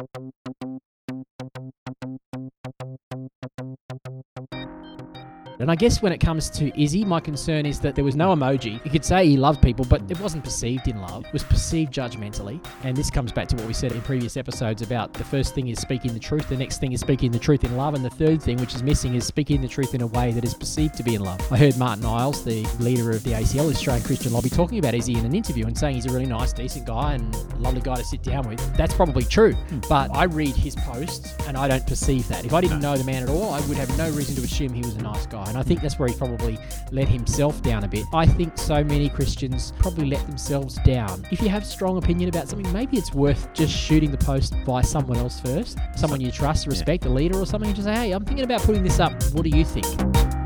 you And I guess when it comes to Izzy, my concern is that there was no emoji. You could say he loved people, but it wasn't perceived in love. It was perceived judgmentally. And this comes back to what we said in previous episodes about the first thing is speaking the truth, the next thing is speaking the truth in love, and the third thing, which is missing, is speaking the truth in a way that is perceived to be in love. I heard Martin Iles, the leader of the ACL, Australian Christian Lobby, talking about Izzy in an interview and saying he's a really nice, decent guy and a lovely guy to sit down with. That's probably true. Hmm. But I read his posts and I don't perceive that. If I didn't know the man at all, I would have no reason to assume he was a nice guy. And I think that's where he probably let himself down a bit. I think so many Christians probably let themselves down. If you have strong opinion about something, maybe it's worth just shooting the post by someone else first, someone you trust, respect, a leader or something, and just say, hey, I'm thinking about putting this up. What do you think?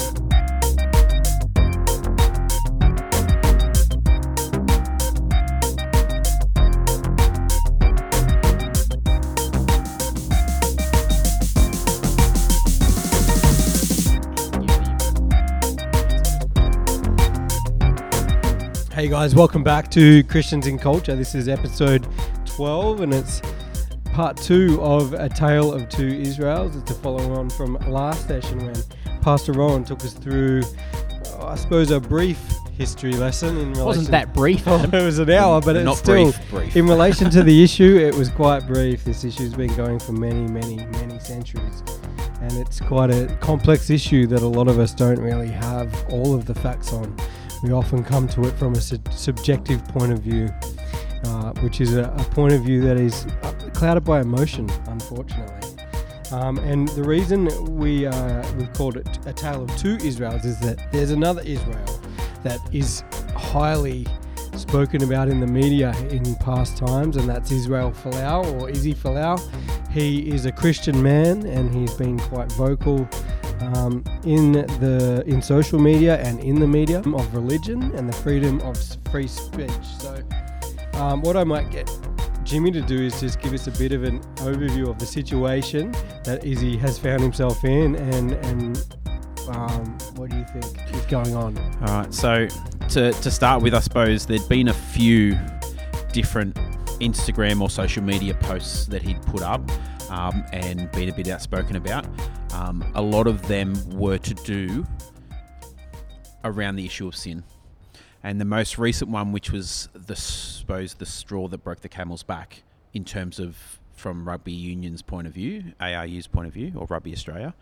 Hey guys, welcome back to Christians in Culture. This is episode 12 and it's part two of A Tale of Two Israels. It's a follow on from last session when Pastor Rowan took us through, oh, I suppose, a brief history lesson in relation. Wasn't that brief? Oh, it was an hour, but it's Not still brief, brief. in relation to the issue. It was quite brief. This issue's been going for many, many, many centuries, and it's quite a complex issue that a lot of us don't really have all of the facts on. We often come to it from a su- subjective point of view, uh, which is a, a point of view that is uh, clouded by emotion, unfortunately. Um, and the reason we uh, we called it a tale of two Israels is that there's another Israel that is highly spoken about in the media in past times, and that's Israel Folau or Izzy Folau. He is a Christian man, and he's been quite vocal um, in the in social media and in the media of religion and the freedom of free speech. So, um, what I might get Jimmy to do is just give us a bit of an overview of the situation that Izzy has found himself in, and and um, what do you think is going on? All right. So to, to start with, I suppose there'd been a few different Instagram or social media posts that he'd put up um, and been a bit outspoken about. Um, a lot of them were to do around the issue of sin. And the most recent one, which was the suppose the straw that broke the camel's back in terms of from rugby union's point of view, ARU's point of view, or Rugby Australia,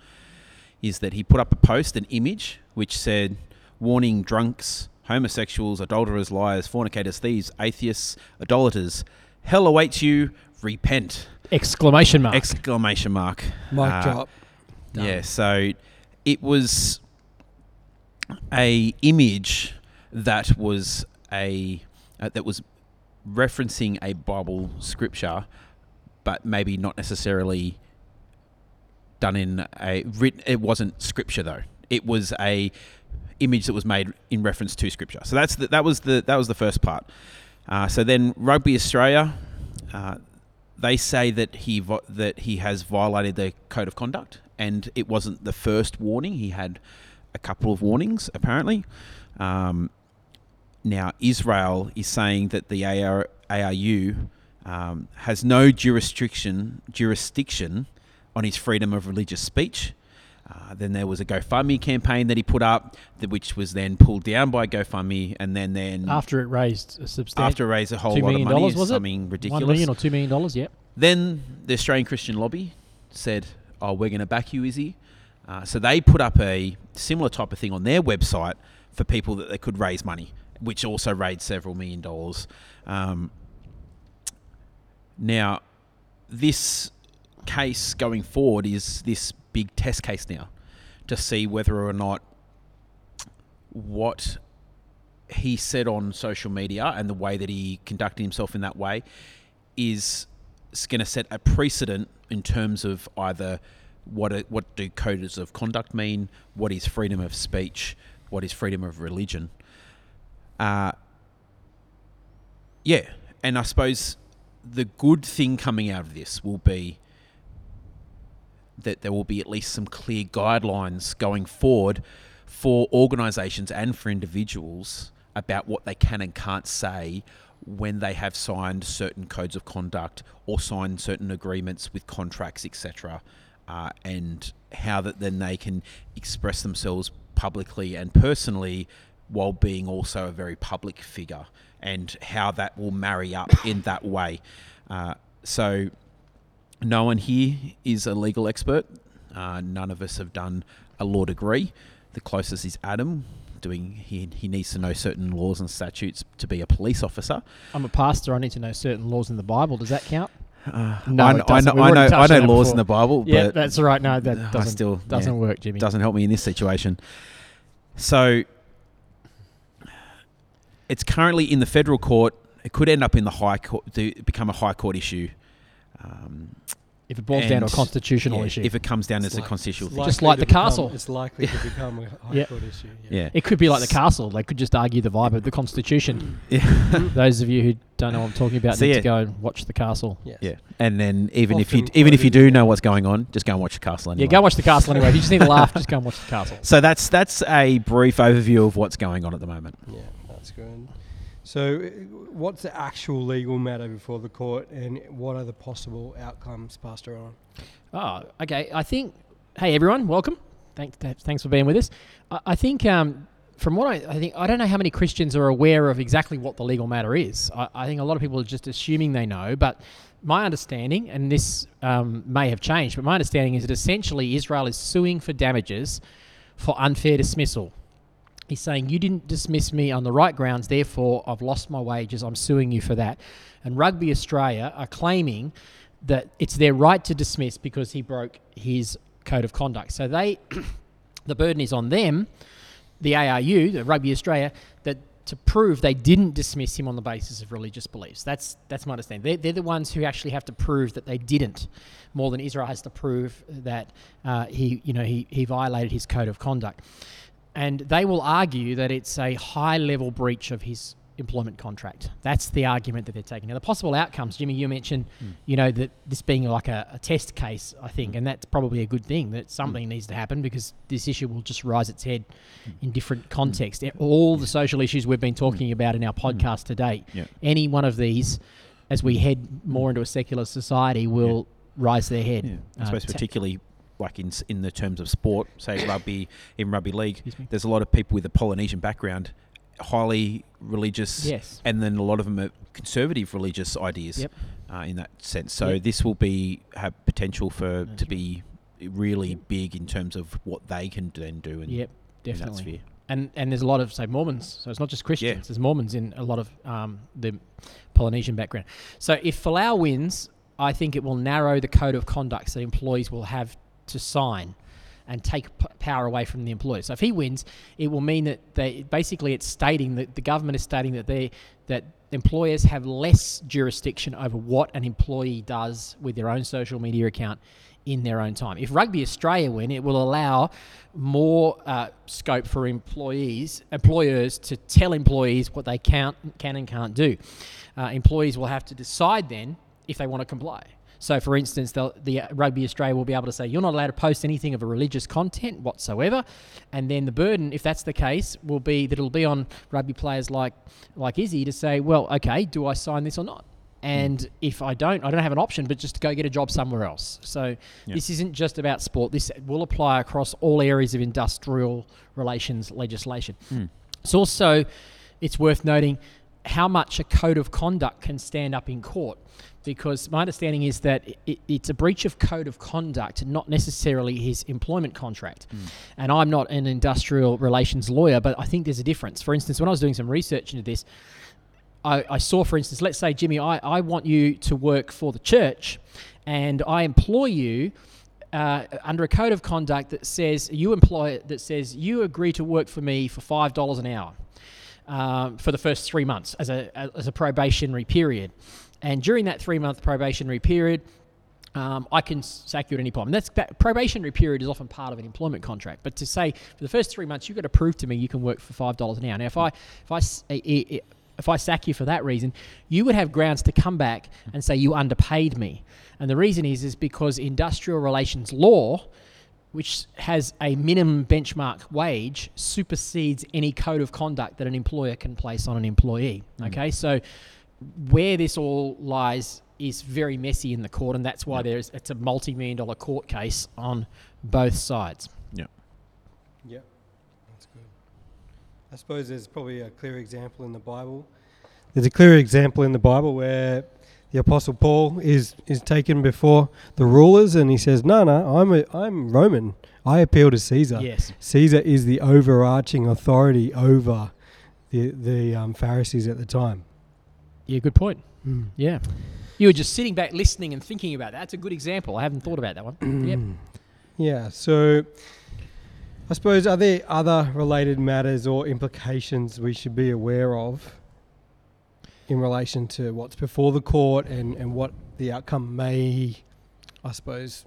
is that he put up a post, an image, which said, warning drunks, homosexuals, adulterers, liars, fornicators, thieves, atheists, idolaters, hell awaits you, repent! Exclamation mark. Exclamation mark. Mic Uh, drop. Done. Yeah, so it was a image that was a uh, that was referencing a Bible scripture, but maybe not necessarily done in a written. It wasn't scripture though. It was a image that was made in reference to scripture. So that's the, that was the that was the first part. Uh, so then Rugby Australia, uh, they say that he that he has violated the code of conduct, and it wasn't the first warning. He had a couple of warnings apparently. Um, now Israel is saying that the AR, ARU um, has no jurisdiction jurisdiction on his freedom of religious speech. Uh, then there was a GoFundMe campaign that he put up, that, which was then pulled down by GoFundMe, and then then After it raised a substantial after it raised a whole lot of money, dollars, was it? something ridiculous. One million or two million dollars, yep. Then the Australian Christian Lobby said, "Oh, we're going to back you, Izzy." Uh, so they put up a similar type of thing on their website for people that they could raise money, which also raised several million dollars. Um, now, this case going forward is this big test case now to see whether or not what he said on social media and the way that he conducted himself in that way is going to set a precedent in terms of either what it, what do codes of conduct mean, what is freedom of speech, what is freedom of religion. Uh, yeah, and I suppose the good thing coming out of this will be that there will be at least some clear guidelines going forward for organisations and for individuals about what they can and can't say when they have signed certain codes of conduct or signed certain agreements with contracts, etc., uh, and how that then they can express themselves publicly and personally while being also a very public figure, and how that will marry up in that way. Uh, so, no one here is a legal expert. Uh, none of us have done a law degree. The closest is Adam. Doing he, he needs to know certain laws and statutes to be a police officer. I'm a pastor. I need to know certain laws in the Bible. Does that count? Uh, No, I, it I know, I know, I know laws before. in the Bible, yeah, that's right. No, that doesn't still doesn't yeah, work, Jimmy. doesn't help me in this situation. So it's currently in the federal court. It could end up in the high court, to become a high court issue. Um, if it boils down to a constitutional yeah, ip If it comes down It's as a constitutional it's thing. Just like the become- castle. It's likely to become a high Yeah. court issue. Yeah. It could be like the castle. They could just argue the vibe of the Constitution. Yeah. Mm-hmm. Those of you who don't know what I'm talking about So need yeah. to go and watch the castle. Yes. yeah. And then even if you even if you do know what's going on, just go and watch the castle anyway. Yeah, go watch the castle anyway. If you just need to laugh, just go and watch the castle. So that's that's a brief overview of what's going on at the moment. Yeah, that's good. So, uh, what's the actual legal matter before the court, and what are the possible outcomes, Pastor on? Oh, okay. I think. Hey, everyone, welcome. Thanks, thanks for being with us. I, I think, um, from what I, I think, I don't know how many Christians are aware of exactly what the legal matter is. I, I think a lot of people are just assuming they know, but my understanding, and this um, may have changed, but my understanding is that essentially Israel is suing for damages for unfair dismissal. He's saying, You didn't dismiss me on the right grounds, therefore I've lost my wages, I'm suing you for that. And Rugby Australia are claiming that it's their right to dismiss because he broke his code of conduct. So they, the burden is on them, the ARU, the Rugby Australia, that to prove they didn't dismiss him on the basis of religious beliefs. That's that's my understanding. They're, they're the ones who actually have to prove that they didn't, more than Israel has to prove that uh, he, you know, he, he violated his code of conduct. And they will argue that it's a high level breach of his employment contract. That's the argument that they're taking. Now, the possible outcomes, Jimmy, you mentioned, hmm. you know, that this being like a, a test case, I think, hmm. and that's probably a good thing that hmm. something needs to happen because this issue will just rise its head in different contexts. All the social issues we've been talking about in our podcast to date, Yeah. any one of these, as we head more into a secular society, will rise their head. Yeah, I Uh, suppose ta- particularly like in in the terms of sport, say rugby in rugby league, there's a lot of people with a Polynesian background, highly religious, Yes. and then a lot of them are conservative religious ideas Yep. uh, in that sense. So Yep. this will be have potential for That's to be really big in terms of what they can then do. In, Yep, definitely. sphere. and and there's a lot of say Mormons, so it's not just Christians. There's Mormons in a lot of um, the Polynesian background. So if Folau wins, I think it will narrow the code of conduct that employees will have to sign, and take p- power away from the employer. So if he wins, it will mean that they basically it's stating that the government is stating that they that employers have less jurisdiction over what an employee does with their own social media account in their own time. If Rugby Australia win, it will allow more uh, scope for employees, employers to tell employees what they can, can and can't do. Uh, employees will have to decide then if they want to comply. So, for instance, the uh, Rugby Australia will be able to say, you're not allowed to post anything of a religious content whatsoever. And then the burden, if that's the case, will be that it'll be on rugby players like, like Izzy to say, well, okay, do I sign this or not? And if I don't, I don't have an option, but just to go get a job somewhere else. So Yeah. this isn't just about sport. This will apply across all areas of industrial relations legislation. Mm. It's also, it's worth noting how much a code of conduct can stand up in court. Because my understanding is that it, it's a breach of code of conduct, not necessarily his employment contract. And I'm not an industrial relations lawyer, but I think there's a difference. For instance, when I was doing some research into this, I, I saw, for instance, let's say, Jimmy, I, I want you to work for the church and I employ you uh, under a code of conduct that says, you employ that says, you agree to work for me for $5 an hour um, for the first three months as a, as a probationary period. And during that three month probationary period, um, I can sack you at any point. And that's that probationary period is often part of an employment contract. But to say for the first three months, you've got to prove to me you can work for five dollars an hour. Now, if I if I s- i- i- if I sack you for that reason, you would have grounds to come back and say you underpaid me. And the reason is is because industrial relations law, which has a minimum benchmark wage, supersedes any code of conduct that an employer can place on an employee. Okay, so where this all lies is very messy in the court, and that's why Yep. there's it's a multi-million dollar court case on both sides. Yeah. Yeah, that's good. I suppose there's probably a clear example in the Bible. There's a clear example in the Bible where the Apostle Paul is, is taken before the rulers and he says, No, no, I'm, a, I'm Roman. I appeal to Caesar. Yes. Caesar is the overarching authority over the, the um, Pharisees at the time. Yeah, good point. Hmm. Yeah. You were just sitting back listening and thinking about that. That's a good example. I haven't thought about that one. Hmm. yep. Yeah, so I suppose are there other related matters or implications we should be aware of in relation to what's before the court and, and what the outcome may, I suppose,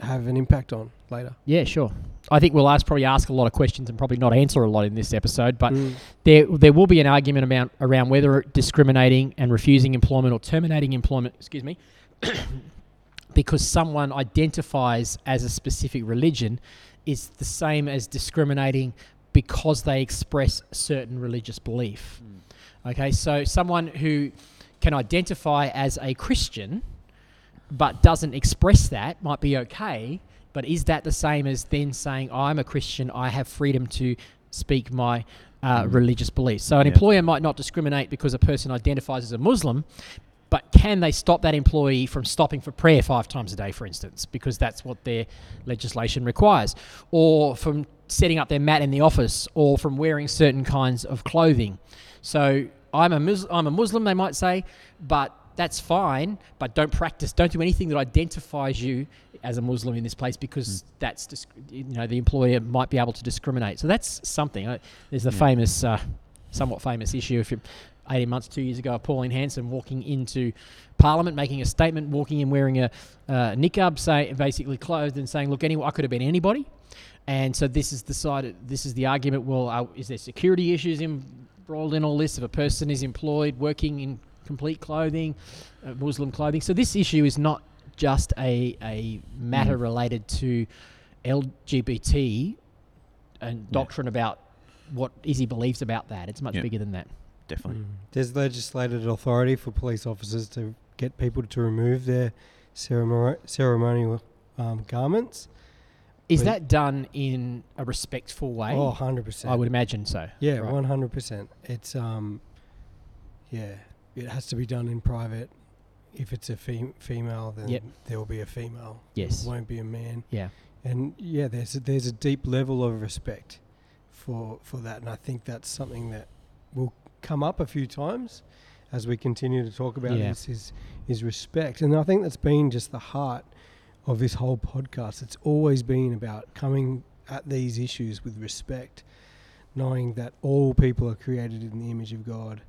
have an impact on later? Yeah, sure. I think we'll ask, probably ask a lot of questions and probably not answer a lot in this episode, but Mm. there there will be an argument about around whether discriminating and refusing employment or terminating employment, excuse me, because someone identifies as a specific religion is the same as discriminating because they express certain religious belief. Okay, so someone who can identify as a Christian but doesn't express that might be okay, but is that the same as then saying, I'm a Christian, I have freedom to speak my uh, Mm. religious beliefs? So an Yeah. employer might not discriminate because a person identifies as a Muslim, but can they stop that employee from stopping for prayer five times a day, for instance, because that's what their legislation requires, or from setting up their mat in the office, or from wearing certain kinds of clothing? So I'm a Mus- I'm a Muslim, they might say, but that's fine. But don't practice, don't do anything that identifies you as a Muslim in this place because that's disc- you know the employer might be able to discriminate. So that's something. There's the Yeah. famous, uh, somewhat famous issue. If you 18 months, two years ago, of Pauline Hanson walking into Parliament, making a statement, walking in wearing a uh, niqab, say basically clothed, and saying, "Look, any, I could have been anybody." And so this is the side. This is the argument. Well, uh, is there security issues embroiled in all this? If a person is employed working in complete clothing, uh, Muslim clothing, so this issue is not just a a matter Mm. related to LGBT and Yeah. doctrine about what Izzy believes about that. It's much Yeah. bigger than that. Definitely. Mm. There's legislated authority for police officers to get people to remove their ceremonial, ceremonial um, garments. Is Wait. that done in a respectful way? Oh, 100%. I would imagine so. Yeah, Right. one hundred percent. It's um, yeah, it has to be done in private. If it's a fem- female, then Yep. there will be a female. Yes. it won't be a man. Yeah. And yeah, there's a, there's a deep level of respect for for that, and I think that's something that will come up a few times as we continue to talk about Yeah. this. Is is respect, and I think that's been just the heart of this whole podcast. It's always been about coming at these issues with respect, knowing that all people are created in the image of God,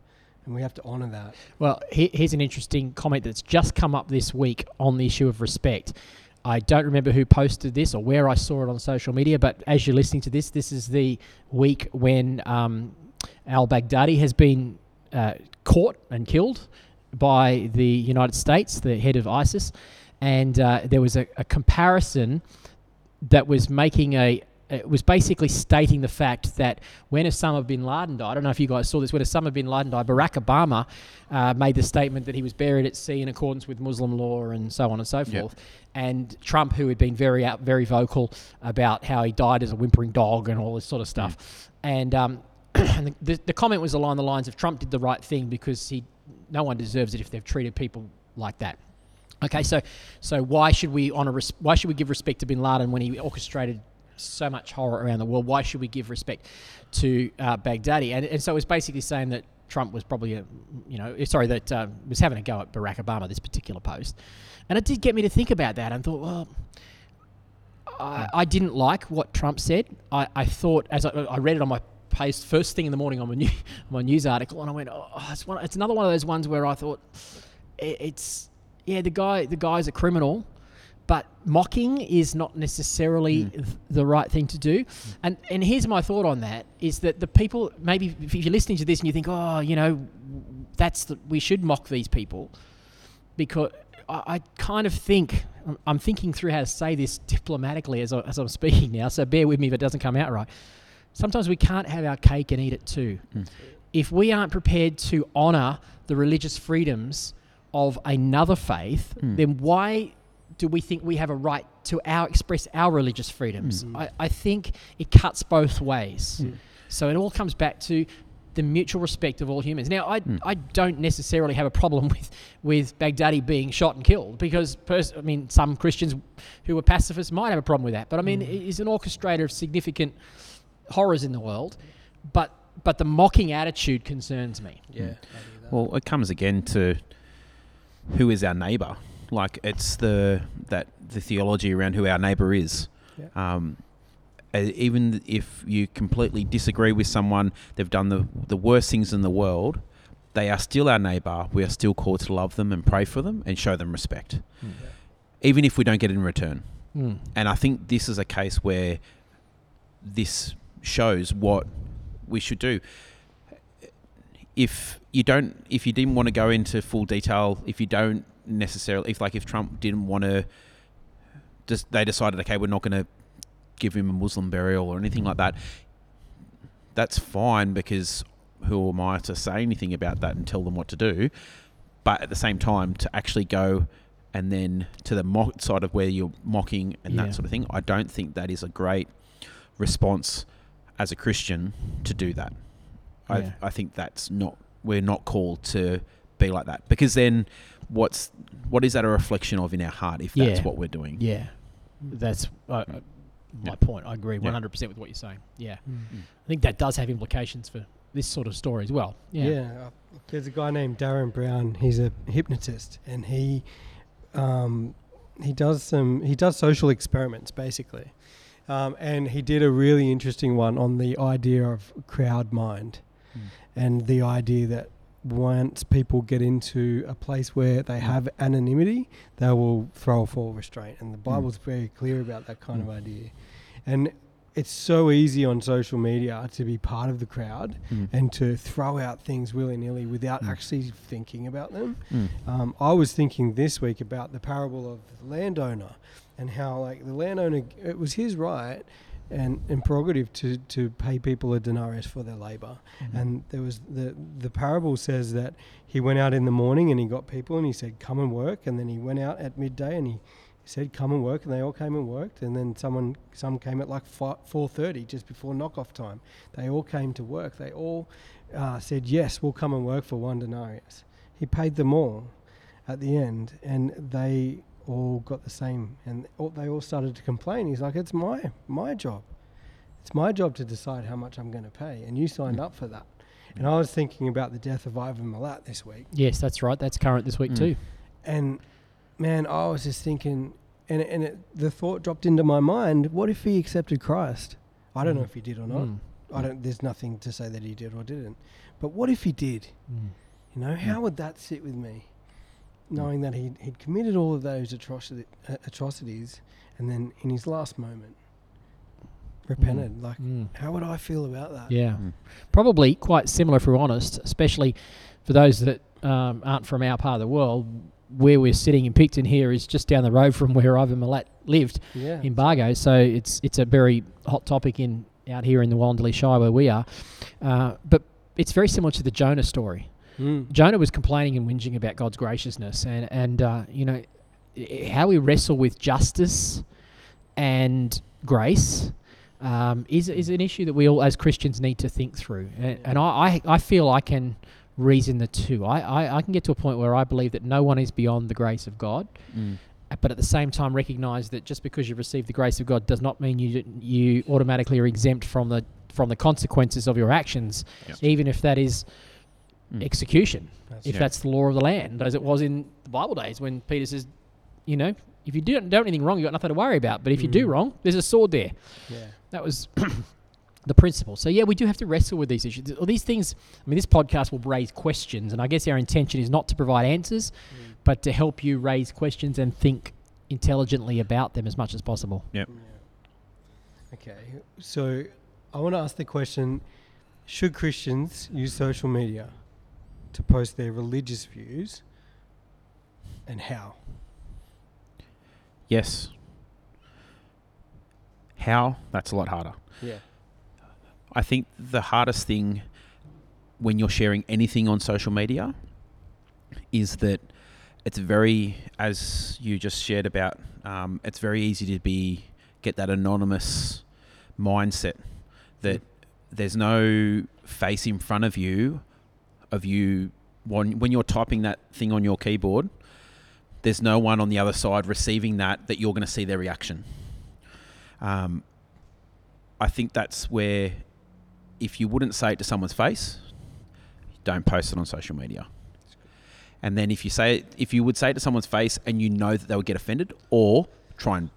and we have to honor that. Well, he- here's an interesting comment that's just come up this week on the issue of respect. I don't remember who posted this or where I saw it on social media, but as you're listening to this, this is the week when um, al Baghdadi has been uh, caught and killed by the United States, the head of ISIS. And uh, there was a, a comparison that was making a, it was basically stating the fact that when Osama bin Laden died, I don't know if you guys saw this, when Osama bin Laden died, Barack Obama uh, made the statement that he was buried at sea in accordance with Muslim law and so on and so Yep. forth. And Trump, who had been very out, very vocal about how he died as a whimpering dog and all this sort of stuff, and um, the, the, comment was along the lines of Trump did the right thing because he, no one deserves it if they've treated people like that. Okay, so so why should we honor? Why should we give respect to Bin Laden when he orchestrated so much horror around the world? Why should we give respect to uh, Baghdadi? And, and so it was basically saying that Trump was probably a, you know, eh, sorry, that uh, was having a go at Barack Obama. This particular post, and it did get me to think about that. and thought, well. I, I didn't like what Trump said. I, I thought, as I, I read it on my post first thing in the morning on my, new, my news article, and I went, "Oh, it's, one, it's another one of those ones where I thought, it, it's yeah, the guy, the guy's a criminal, but mocking is not necessarily th- the right thing to do. And and here's my thought on that: is that the people maybe if you're listening to this and you think, oh, you know, that's the, we should mock these people, because I, I kind of think I'm- I'm thinking through how to say this diplomatically as, I, as I'm speaking now. So bear with me if it doesn't come out right. Sometimes we can't have our cake and eat it too. Mm. if we aren't prepared to honor the religious freedoms of another faith, Mm. then why do we think we have a right to our express our religious freedoms? Mm. I, I think it cuts both ways. Mm. So it all comes back to the mutual respect of all humans. Now, I, Mm. I don't necessarily have a problem with, with Baghdadi being shot and killed because, pers- I mean, some Christians who are pacifists might have a problem with that. But I mean, Mm. he's an orchestrator of significant horrors in the world. But but the mocking attitude concerns me. Yeah. Mm. I do that. Well, it comes again to who is our neighbour. Like it's the that the theology around who our neighbour is. Yeah. Um, even if you completely disagree with someone, they've done the the worst things in the world. They are still our neighbour. We are still called to love them and pray for them and show them respect, even if we don't get it in return. Mm. And I think this is a case where this shows what we should do. If you don't, if you didn't want to go into full detail, if you don't necessarily, if like if Trump didn't want to, just they decided, okay, we're not going to give him a Muslim burial or anything like that. That's fine because who am I to say anything about that and tell them what to do? But at the same time, to actually go and then to the mock side of where you're mocking and Yeah. that sort of thing, I don't think that is a great response as a Christian to do that. Yeah. I I think that's not we're not called to be like that because then what's what is that a reflection of in our heart if that's Yeah. what we're doing? Yeah, that's uh, uh, my Yeah. point. I agree Yeah. 100% with what you're saying. Yeah. Mm. I think that does have implications for this sort of story as well. Yeah. Yeah. uh, There's a guy named Derren Brown. He's a hypnotist, and he um, he does some he does social experiments basically, um, and he did a really interesting one on the idea of crowd mind, Mm. and the idea that once people get into a place where they have anonymity, they will throw a full restraint, and the Bible's very clear about that kind of Mm. idea, and. It's so easy on social media to be part of the crowd Mm. and to throw out things willy nilly without Mm. actually thinking about them. Mm. Um, I was thinking this week about the parable of the landowner and how, like, the landowner, it was his right and, and prerogative to, to pay people a denarius for their labor. Mhm. And there was the the parable says that he went out in the morning and he got people and he said, "Come and work," and then he went out at midday and he said, "Come and work," and they all came and worked. And then someone some came at like four thirty, just before knockoff time. They all came to work. They all uh, said, "Yes, we'll come and work for one denarius." He paid them all at the end, and they all got the same. And all, they all started to complain. He's like, "It's my my job. It's my job to decide how much I'm going to pay, and you signed Mm. up for that." And I was thinking about the death of Ivan Milat this week, Yes, that's right. That's current this week Mm. too. and man, I was just thinking, and and it, the thought dropped into my mind: What if he accepted Christ? I don't know Mm. if he did or not. Mm. I don't. There's nothing to say that he did or didn't. But what if he did? Mm. You know, how would that sit with me, knowing that he'd, he'd committed all of those atrocity, uh, atrocities, and then in his last moment repented? Like, Mm. how would I feel about that? Yeah. Mm. Probably quite similar, if we're honest, especially for those that um, aren't from our part of the world. Where we're sitting in Picton here is just down the road from where Ivan Milat lived Yeah. in Bargo, so it's it's a very hot topic in out here in the Wollondilly Shire where we are. Uh, but it's very similar to the Jonah story. Mm. Jonah was complaining and whinging about God's graciousness, and and uh, you know how we wrestle with justice and grace um, is is an issue that we all as Christians need to think through. And, and I, I I feel I can reason the two. I, I I can get to a point where I believe that no one is beyond the grace of God, Mm. uh, but at the same time recognize that just because you've received the grace of God does not mean you you automatically are exempt from the from the consequences of your actions, even if that is Mm. execution That's if Yeah. that's the law of the land, as it was in the Bible days when Peter says, you know, if you don't do anything wrong, you've got nothing to worry about. But if you do Mm. wrong, there's a sword there. yeah. That was the principle. So, yeah, we do have to wrestle with these issues. All these things, I mean, this podcast will raise questions. And I guess our intention is not to provide answers, Mm. but to help you raise questions and think intelligently about them as much as possible. Yeah. Okay, so I want to ask the question: Should Christians use social media to post their religious views, and how? Yes. How? That's a lot harder. Yeah. I think the hardest thing when you're sharing anything on social media is that it's very, as you just shared about, um, it's very easy to be get that anonymous mindset that there's no face in front of you of you when, when you're typing that thing on your keyboard there's no one on the other side receiving that that you're going to see their reaction. Um, i think that's where if you wouldn't say it to someone's face don't post it on social media. And then if you say it, if you would say it to someone's face and you know that they would get offended or try and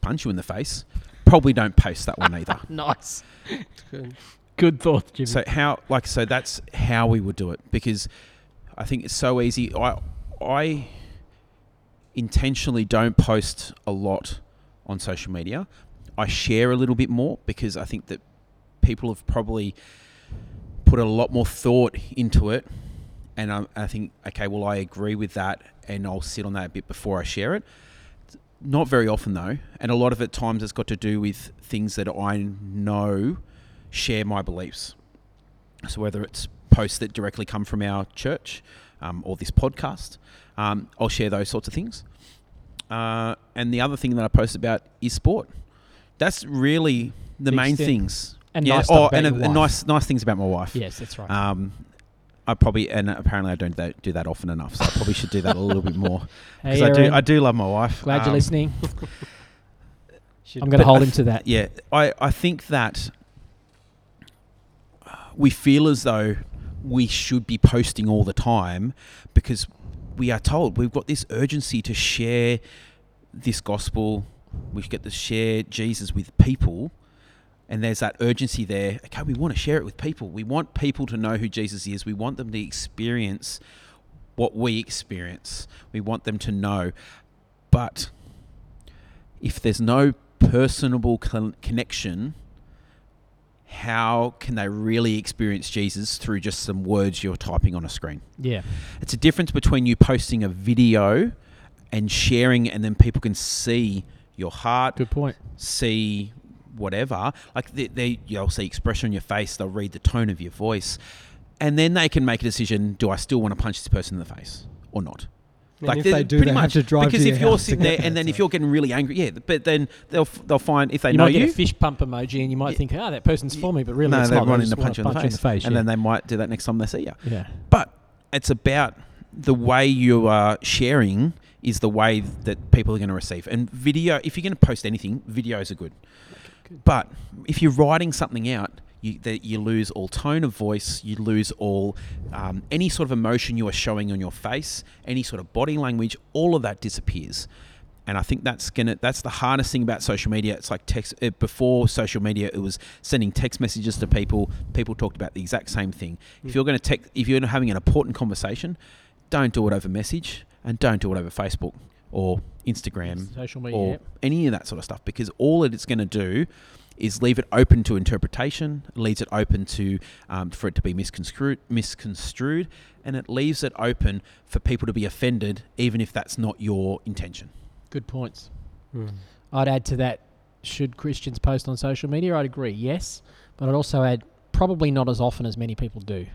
punch you in the face probably don't post that one either. Nice. Good. Thought, Jimmy. So how like so that's how we would do it because I think it's so easy. I I intentionally don't post a lot on social media. I share a little bit more because I think that people have probably put a lot more thought into it and I, I think okay well I agree with that and I'll sit on that a bit before I share it not very often though and a lot of it times it's got to do with things that I know share my beliefs. So whether it's posts that directly come from our church um, or this podcast, um, I'll share those sorts of things. Uh, and the other thing that I post about is sport. That's really the Big main step. things. And yeah. nice oh, and a, your a wife. nice nice things about my wife. yes, that's right. Um, I probably and apparently I don't that, do that often enough, so I probably should do that a little bit more hey, because I do I do love my wife. glad you're Um, listening. I'm going to hold I him to that. Yeah, I, I think that we feel as though we should be posting all the time because we are told we've got this urgency to share this gospel. We get to share Jesus with people. And there's that urgency there. Okay, we want to share it with people. We want people to know who Jesus is. We want them to experience what we experience. We want them to know. But if there's no personable con- connection, how can they really experience Jesus through just some words you're typing on a screen? Yeah. It's a difference between you posting a video and sharing, and then people can see your heart, Good point. see whatever. Like they, they, you'll see expression on your face. They'll read the tone of your voice, and then they can make a decision: Do I still want to punch this person in the face or not? And if they're they do, pretty they have much to drive because to if your you're house sitting get there and then if you're getting really angry, yeah, but then they'll f- they'll find if they you know might get you, a fish pump emoji, and you might Yeah. think, "Ah, that person's for me," but really, no, it's they're not. They running just to wanna punch you in the face, face. and yeah. then they might do that next time they see you. yeah. But it's about the way you are sharing is the way that people are going to receive. And video, if you're going to post anything, videos are good. good. But if you're writing something out, you, that you lose all tone of voice, you lose all um, any sort of emotion you are showing on your face, any sort of body language, all of that disappears. And I think that's gonna that's the hardest thing about social media. It's like text uh, before social media, it was sending text messages to people. People talked about the exact same thing. If you're going to text, if you're having an important conversation, don't do it over message and don't do it over Facebook or Instagram Social media. or any of that sort of stuff because all that it's going to do is leave it open to interpretation, leaves it open to um, for it to be misconstrued, misconstrued, and it leaves it open for people to be offended, even if that's not your intention. Good points. Hmm. I'd add to that: should Christians post on social media? I'd agree, yes, but I'd also add probably not as often as many people do.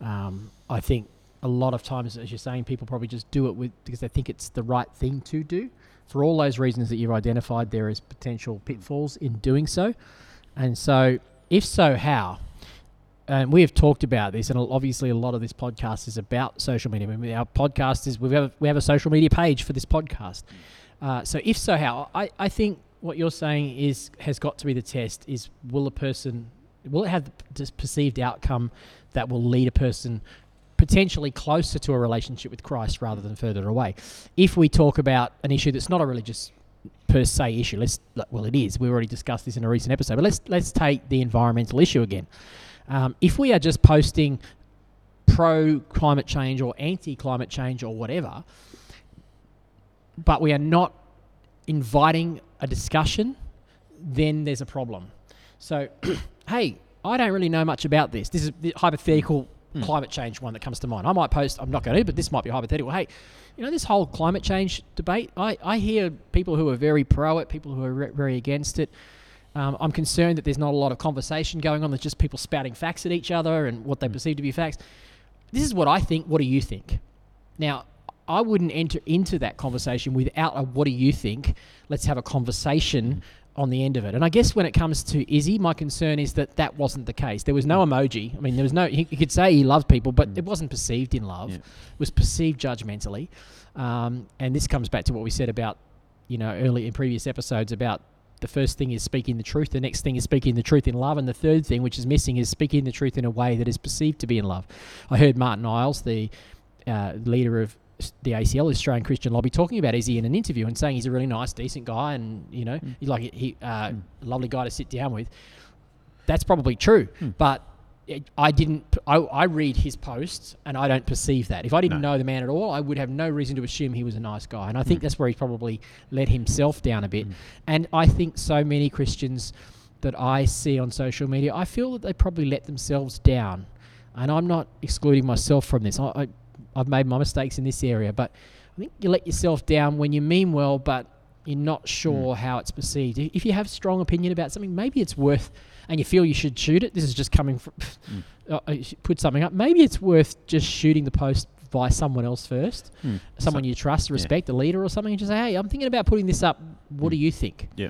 Um, I think a lot of times, as you're saying, people probably just do it with because they think it's the right thing to do. For all those reasons that you've identified, there is potential pitfalls in doing so. And so, if so, how? And we have talked about this, and obviously, a lot of this podcast is about social media. I mean, our podcast is we have we have a social media page for this podcast. Uh, so, if so, how? I, I think what you're saying is has got to be the test. Is will a person will it have the perceived outcome that will lead a person potentially closer to a relationship with Christ rather than further away? If we talk about an issue that's not a religious per se issue, let's well, it is. We already discussed this in a recent episode, but let's let's take the environmental issue again. Um, if we are just posting pro climate change or anti climate change or whatever, but we are not inviting a discussion, then there's a problem. So, hey, I don't really know much about this. This is the hypothetical Hmm. climate change one that comes to mind. I might post, I'm not going to, but this might be hypothetical. Hey, you know, this whole climate change debate, I, I hear people who are very pro it, people who are re- very against it. Um, I'm concerned that there's not a lot of conversation going on. There's just people spouting facts at each other and what they Mm. perceive to be facts. This is what I think. What do you think? Now, I wouldn't enter into that conversation without a what do you think? Let's have a conversation on the end of it. And I guess when it comes to Izzy, my concern is that that wasn't the case. There was no emoji. I mean, there was no, he, he could say he loved people, but Mm. it wasn't perceived in love. Yeah. It was perceived judgmentally. Um, and this comes back to what we said about, you know, early in previous episodes about the first thing is speaking the truth, the next thing is speaking the truth in love, and the third thing, which is missing, is speaking the truth in a way that is perceived to be in love. I heard Martin Iles, the uh, leader of the ACL, Australian Christian Lobby, talking about Izzy in an interview and saying he's a really nice, decent guy, and you know, Mm. like he uh, Mm. lovely guy to sit down with. That's probably true, Mm. but it, I didn't. I read his posts and I don't perceive that. If I didn't No. know the man at all, I would have no reason to assume he was a nice guy. And I think Mm. that's where he's probably let himself down a bit. Mm. And I think so many Christians that I see on social media, I feel that they probably let themselves down. And I'm not excluding myself from this. I, I, I've made my mistakes in this area, but I think you let yourself down when you mean well, but you're not sure how it's perceived. If you have a strong opinion about something, maybe it's worth, and you feel you should shoot it. This is just coming from, uh, uh, put something up. Maybe it's worth just shooting the post by someone else first, Hmm. someone So- you trust, respect, a leader or something, and just say, hey, I'm thinking about putting this up. What do Mm. you think? Yeah.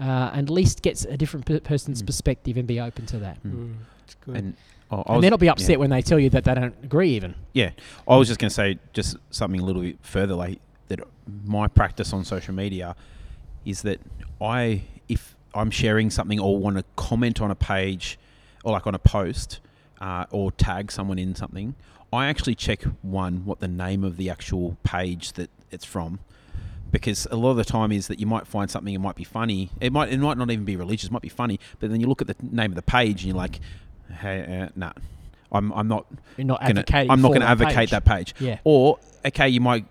Uh, and at least gets a different per- person's Mm. perspective and be open to that. Mm. Mm, it's good. And oh, And was- then not be yeah. upset when they tell you that they don't agree even. Yeah, I was just going to say just something a little bit further, like that. My practice on social media is that I, if I'm sharing something or want to comment on a page, or like on a post, uh, or tag someone in something, I actually check one what the name of the actual page that it's from. Because a lot of the time is that you might find something it might be funny. It might it might not even be religious. It might be funny, but then you look at the name of the page and you're like, "Hey, uh, nah, I'm I'm not You're not gonna, advocating. I'm not going to advocate page. that page. Yeah. Or okay, you might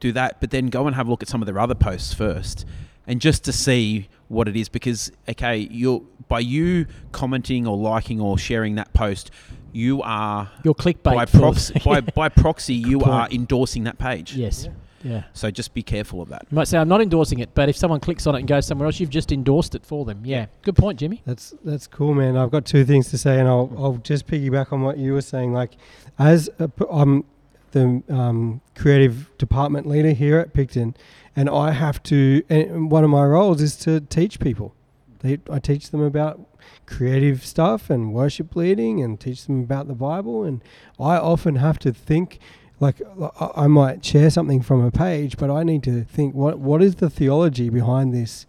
do that, but then go and have a look at some of their other posts first, and just to see what it is, because okay, you're by you commenting or liking or sharing that post, you are Your clickbait. by for- proxy by, by proxy you point. are endorsing that page. yes. Yeah. Yeah. So just be careful of that. You might say, I'm not endorsing it, but if someone clicks on it and goes somewhere else, you've just endorsed it for them. Yeah. Good point, Jimmy. That's that's cool, man. I've got two things to say, and I'll I'll just piggyback on what you were saying. Like, as a, p- I'm the um, creative department leader here at Picton, and I have to. And one of my roles is to teach people. They, I teach them about creative stuff and worship leading, and teach them about the Bible. And I often have to think. Like I- might share something from a page, but I need to think what what is the theology behind this?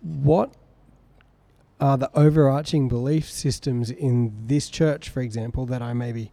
What are the overarching belief systems in this church, for example, that I may be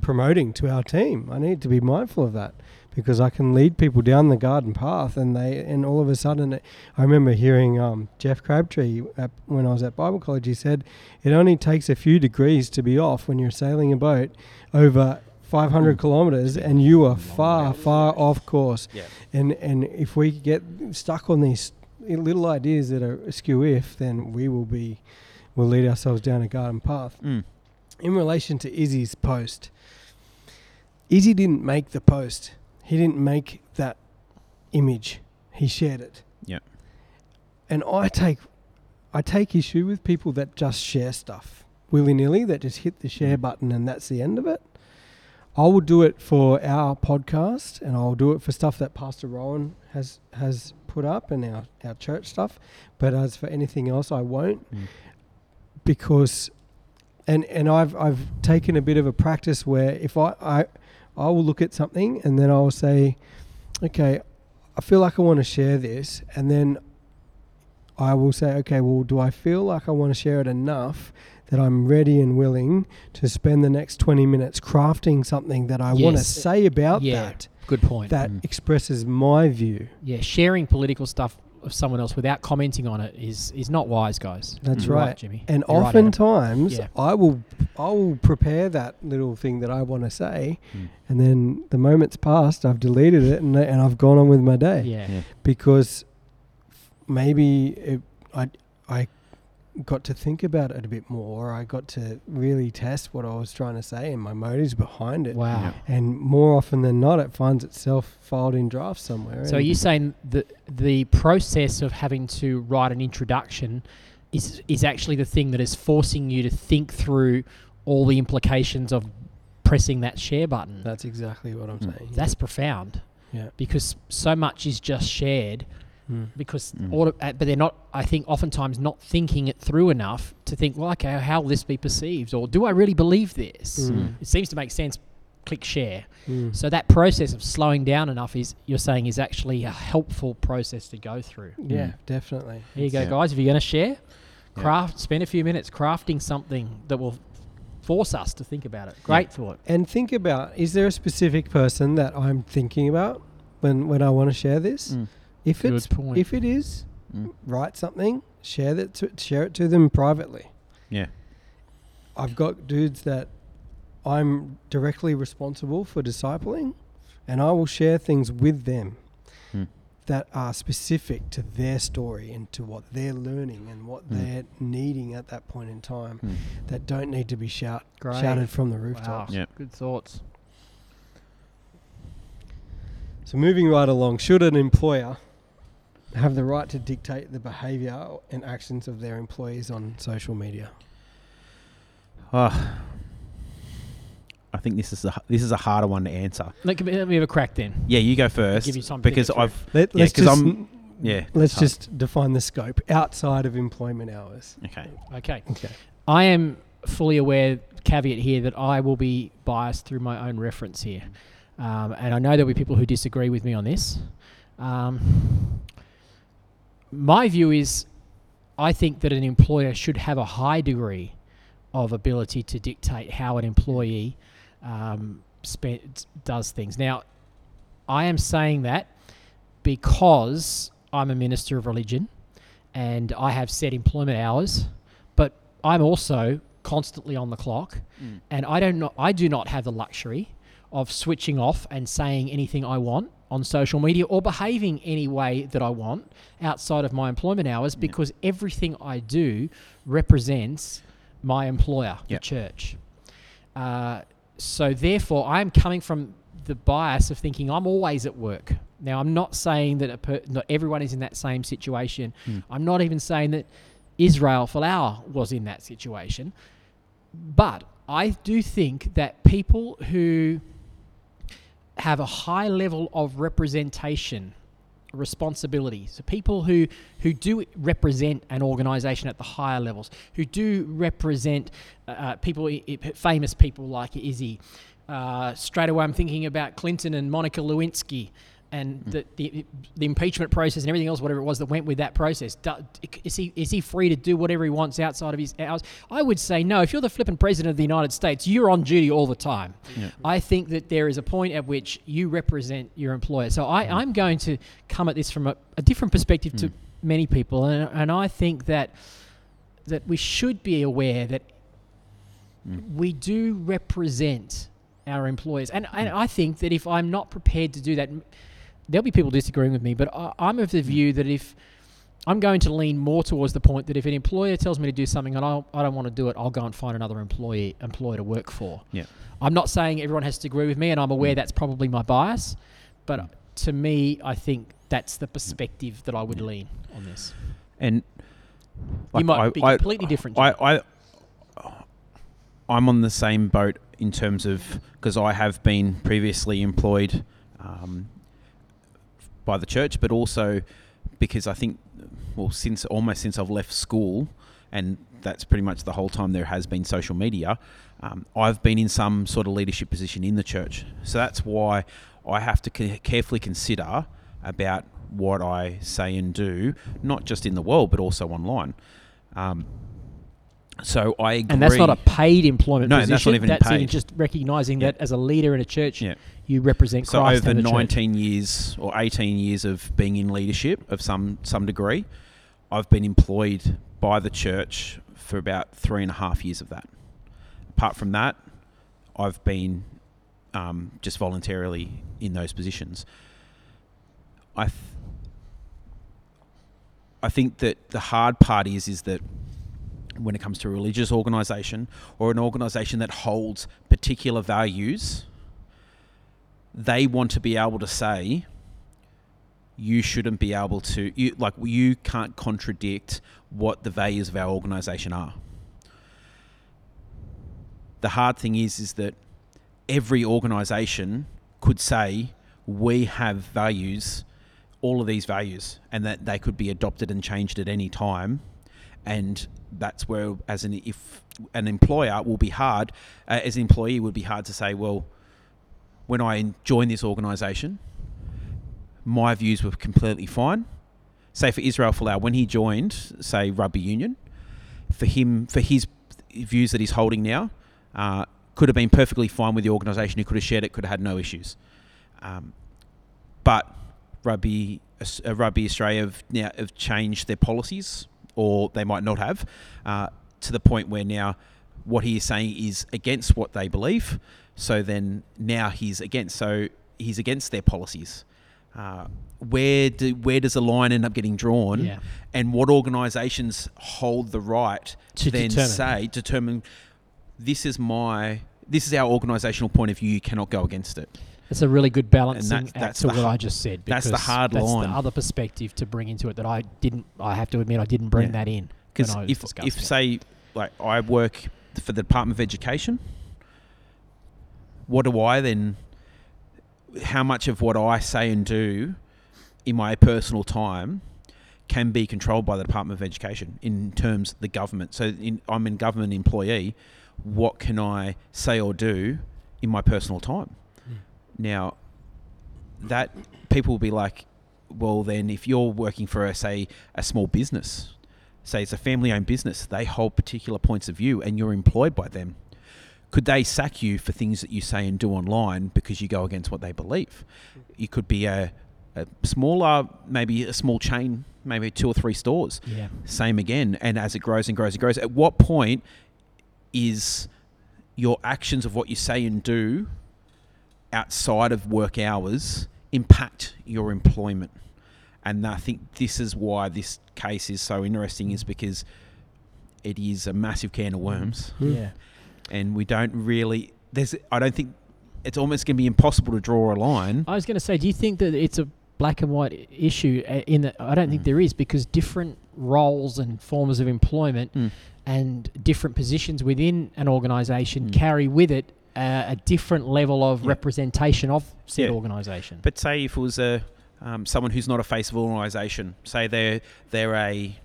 promoting to our team. I need to be mindful of that because I can lead people down the garden path, and they and all of a sudden, I remember hearing um, Jeff Crabtree at, when I was at Bible college. He said it only takes a few degrees to be off when you're sailing a boat over 500 Mm. kilometers, and you are far, far off course. Yeah. And and if we get stuck on these little ideas that are askew if, then we will be will lead ourselves down a garden path. Mm. In relation to Izzy's post, Izzy didn't make the post. He didn't make that image. He shared it. Yeah. And I take I take issue with people that just share stuff willy nilly, that just hit the share Mm. button and that's the end of it. I will do it for our podcast and I'll do it for stuff that Pastor Rowan has has put up and our, our church stuff. But as for anything else I won't Mm. because and and I've I've taken a bit of a practice where if I I, I will look at something and then I'll say, okay, I feel like I want to share this, and then I will say, okay, well, do I feel like I want to share it enough that I'm ready and willing to spend the next 20 minutes crafting something that I want to say about Yeah. that Good point. that Mm. expresses my view. yeah, sharing political stuff of someone else without commenting on it is is not wise, guys. That's. You're right. Jimmy. And You're right, oftentimes, Yeah. I will I will prepare that little thing that I want to say, Mm. and then the moment's passed, I've deleted it, and and I've gone on with my day yeah. Yeah. because maybe it, I I got to think about it a bit more. I got to really test what I was trying to say and my motives behind it. Wow. Yeah. And more often than not, it finds itself filed in drafts somewhere. So are you saying that the process of having to write an introduction is is actually the thing that is forcing you to think through all the implications of pressing that share button. That's exactly what I'm Mm. saying. That's profound yeah. because so much is just shared Mm. because Mm. auto, uh, but they're not I think oftentimes not thinking it through enough to think well okay how will this be perceived or do I really believe this Mm. it seems to make sense click share Mm. so that process of slowing down enough is you're saying is actually a helpful process to go through yeah, Mm. definitely. here you go Yeah. guys if you're going to share Yeah. craft spend a few minutes crafting something that will force us to think about it great thought And think about: is there a specific person that I'm thinking about when when I want to share this? Mm. If Good it's point. if it is, Mm. write something, share that to, share it to them privately. Yeah. I've got dudes that I'm directly responsible for discipling, and I will share things with them Hmm. that are specific to their story and to what they're learning and what Hmm. they're needing at that point in time Mm. that don't need to be shout, Great. shouted from the wow rooftops. Good thoughts So moving right along, should an employer have the right to dictate the behaviour and actions of their employees on social media? Ah. I think this is a h- this is a harder one to answer. let me, let me have a crack then Yeah, you go first. give you time to because it through. I've Let, Yeah, us 'cause just I'm- yeah, let's it's hard. just define the scope outside of employment hours. okay. okay Okay. I am fully aware, caveat here, that I will be biased through my own reference here. Um, and I know there'll be people who disagree with me on this. Um, my view is I think that an employer should have a high degree of ability to dictate how an employee um, spend, does things. Now, I am saying that because I'm a minister of religion and I have set employment hours, but I'm also constantly on the clock, Mm. and I don't not, I do not have the luxury of switching off and saying anything I want on social media or behaving any way that I want outside of my employment hours Yeah. because everything I do represents my employer, Yeah. the church. Uh, so therefore, I'm coming from the bias of thinking I'm always at work. Now, I'm not saying that a per- not everyone is in that same situation. Mm. I'm not even saying that Israel Folau was in that situation. But I do think that people who have a high level of representation responsibility. So people who who do represent an organization at the higher levels who do represent uh, people i- i- famous people like Izzy. Uh, straight away I'm thinking about Clinton and Monica Lewinsky and the, the the impeachment process and everything else, whatever it was that went with that process. Is he is he free to do whatever he wants outside of his hours? I would say no. If you're the flipping president of the United States, you're on duty all the time. Yeah. I think that there is a point at which you represent your employer. So I, Mm. I'm going to come at this from a, a different perspective to Mm. many people, and, and I think that that we should be aware that Mm. we do represent our employers. And, and Mm. I think that if I'm not prepared to do that, there'll be people disagreeing with me, but I, I'm of the view that if I'm going to lean more towards the point that if an employer tells me to do something and I'll, I don't want to do it, I'll go and find another employee employer to work for. Yeah. I'm not saying everyone has to agree with me, and I'm aware Mm. that's probably my bias, but Mm. to me, I think that's the perspective that I would Yeah. lean on this. And you might I, be I- completely different. I. I, I'm on the same boat in terms of because I have been previously employed um, by the church, but also because I think, well, since almost since I've left school, and that's pretty much the whole time there has been social media. Um, I've been in some sort of leadership position in the church, so that's why I have to carefully consider about what I say and do, not just in the world but also online. Um, so I agree. and that's not a paid employment No, position. that's not even That's paid. just recognizing Yeah. that as a leader in a church, Yeah. you represent So Christ over and the church. 19 years or 18 years of being in leadership of some some degree, I've been employed by the church for about three and a half years of that. Apart from that, I've been um, just voluntarily in those positions. I th- I think that the hard part is is that when it comes to a religious organisation or an organisation that holds particular values, they want to be able to say, you shouldn't be able to you like you can't contradict what the values of our organization are. The hard thing is is that every organization could say we have values all of these values and that they could be adopted and changed at any time and that's where as an if an employer will be hard uh, as an employee would be hard to say well when I joined this organization my views were completely fine say for Israel Folau when he joined say rugby union for him for his views that he's holding now uh, could have been perfectly fine with the organisation. He could have shared it, could have had no issues. Um, but Rugby, uh, Rugby Australia have now have changed their policies, or they might not have, uh, to the point where now what he is saying is against what they believe. So then now he's against. So he's against their policies. Uh, where do, where does the line end up getting drawn? Yeah. And what organisations hold the right to, To then determine. say determine this is my this is our organisational point of view. You cannot go against it. It's a really good balancing that's- act that's to what h- I just said. that's the hard that's line. the other perspective to bring into it that I didn't. I have to admit, I didn't bring Yeah. that in. Because when I was if if it. say like I work for the Department of Education, what do I then? How much of what I say and do in my personal time can be controlled by the Department of Education in terms of the government? So in, I'm a government employee. What can I say or do in my personal time? Now, that people will be like, well, then if you're working for, a, say, a small business, say it's a family owned business, they hold particular points of view and you're employed by them. Could they sack you for things that you say and do online because you go against what they believe? You could be a, a smaller, maybe a small chain, maybe two or three stores. yeah, Same again. And as it grows and grows and grows, at what point is your actions of what you say and do outside of work hours impact your employment? And I think this is why this case is so interesting, is because it is a massive can of worms, Hmm. yeah. and we don't really. There's. I don't think it's almost going to be impossible to draw a line. I was going to say, do you think that it's a black and white issue? uh, In that, I don't think Mm. there is because different roles and forms of employment Mm. and different positions within an organisation Mm. carry with it uh, a different level of Yeah. representation of said Yeah. organisation. But say if it was a um, someone who's not a face of organisation, say they're they're a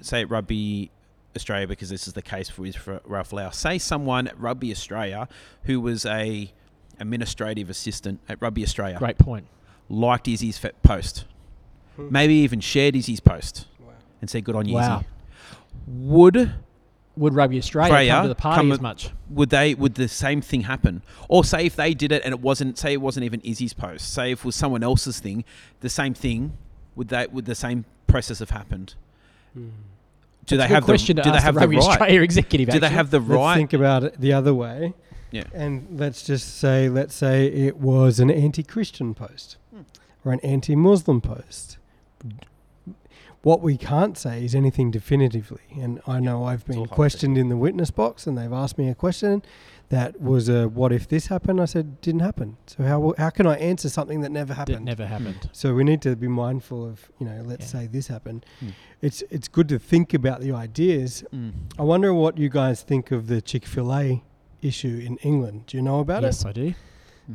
say at Rugby Australia because this is the case for, for Folau. Say someone at Rugby Australia who was a administrative assistant at Rugby Australia Great point. liked Izzy's post, Hmm. maybe even shared Izzy's post Wow. and said good on you, Wow. Izzy. Would Would Rugby Australia Australia come to the party come as much? would they would the same thing happen or say if they did it and it wasn't say it wasn't even izzy's post say if it was someone else's thing the same thing would that would the same process have happened Hmm. do That's they a good have the question do to they have the the Rugby right Australia executive? do they have the right? Let's right think about it the other way. Yeah. And let's just say, let's say it was an anti-Christian post Hmm. or an anti-Muslim post. What we can't say is anything definitively. And I know I've been questioned in the witness box, and they've asked me a question that was a "What if this happened?" I said, "Didn't happen." So how how can I answer something that never that happened? never happened. So we need to be mindful of, you know, let's Yeah. say this happened. Hmm. It's it's good to think about the ideas. Mm. I wonder what you guys think of the Chick Fil A issue in England. Do you know about yes, it? Yes, I do.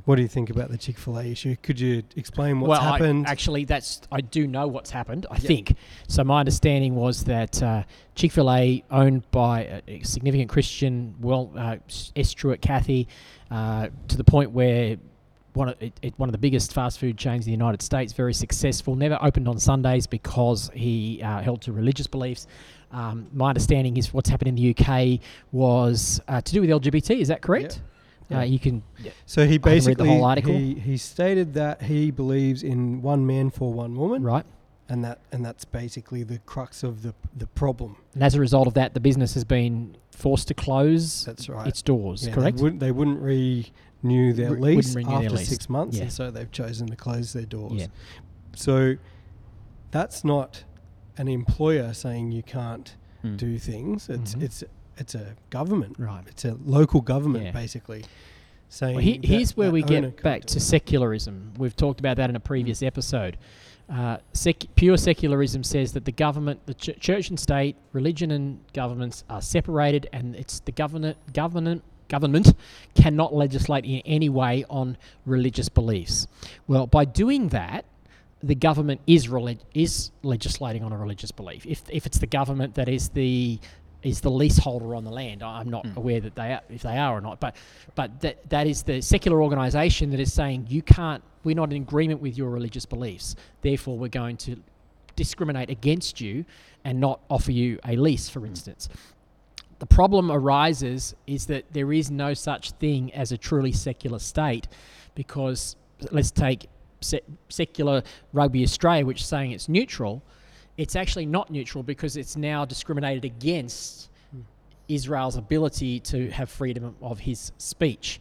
What do you think about the Chick Fil A issue? Could you explain what's well, happened? I, actually, that's I do know what's happened. I Yeah. think so. My understanding was that uh, Chick Fil A, owned by a, a significant Christian, well, uh, S. Truett Cathy, uh, to the point where one of it, it, one of the biggest fast food chains in the United States, very successful. Never opened on Sundays because he uh, held to religious beliefs. Um, my understanding is what's happened in the UK was uh, to do with LGBT. Is that correct? Yeah. Uh, you can so he I read the basically whole article. he he stated that he believes in one man for one woman, right. and that and that's basically the crux of the the problem. And as a result of that, the business has been forced to close That's right. its doors. Yeah, correct? They wouldn't, they wouldn't renew their Re- wouldn't lease renew their after lease. six months, Yeah. and so they've chosen to close their doors. Yeah. So that's not an employer saying you can't Mm. do things. It's Mhm. it's it's a government. Right. It's a local government Yeah. basically saying. Well, he, that here's where that we get back to secularism. We've talked about that in a previous episode. Uh, sec- pure secularism says that the government, the ch- church and state, religion and governments are separated, and it's the government, government, government cannot legislate in any way on religious beliefs. Well, by doing that, the government is relig- is legislating on a religious belief. If if it's the government that is the is the leaseholder on the land. I'm not Mm. aware that they are, if they are or not, but but that that is the secular organisation that is saying you can't. We're not in agreement with your religious beliefs. Therefore, we're going to discriminate against you and not offer you a lease, for instance. The problem arises is that there is no such thing as a truly secular state because let's take se- secular rugby Australia, which is saying it's neutral. It's actually not neutral because it's now discriminated against Israel's ability to have freedom of his speech.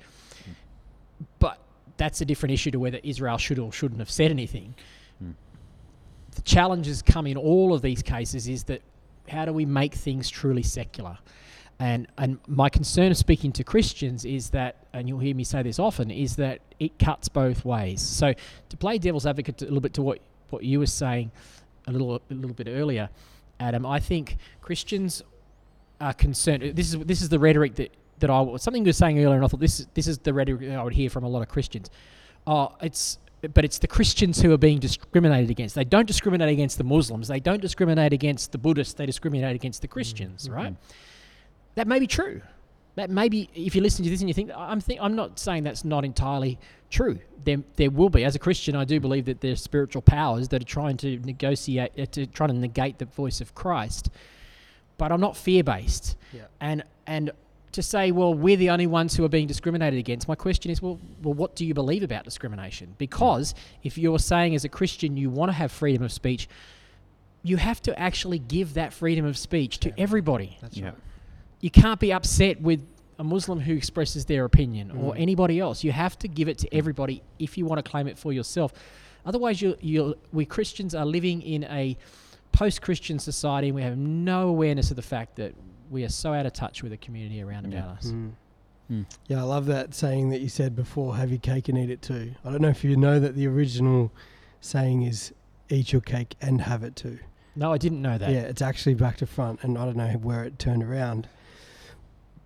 But that's a different issue to whether Israel should or shouldn't have said anything. Mm. The challenges come in all of these cases is that how do we make things truly secular? And and my concern of speaking to Christians is that, and you'll hear me say this often, is that it cuts both ways. So to play devil's advocate a little bit to what, what you were saying a little a little bit earlier, Adam, I think Christians are concerned. This is this is the rhetoric that that I something you were saying earlier, and I thought this is this is the rhetoric that I would hear from a lot of Christians. Oh, it's but it's the Christians who are being discriminated against. They don't discriminate against the Muslims. They don't discriminate against the Buddhists. They discriminate against the Christians, mm-hmm. right? Mm-hmm. That may be true. That may be if you listen to this and you think I'm think I'm not saying that's not entirely true. There there will be as a Christian I do believe that there's spiritual powers that are trying to negotiate uh, to trying to negate the voice of Christ. But I'm not fear based. Yeah. And and to say, well, we're the only ones who are being discriminated against. My question is, well, well, what do you believe about discrimination? Because if you're saying as a Christian you want to have freedom of speech, you have to actually give that freedom of speech to everybody. That's Yeah. right. You can't be upset with a Muslim who expresses their opinion or Mm. anybody else. You have to give it to everybody if you want to claim it for yourself. Otherwise, you you we Christians are living in a post-Christian society, and we have no awareness of the fact that we are so out of touch with the community around Yeah. about us. Mm. Mm. Yeah, I love that saying that you said before have your cake and eat it too. I don't know if you know that the original saying is eat your cake and have it too. No, I didn't know that. Yeah, it's actually back to front, and I don't know where it turned around.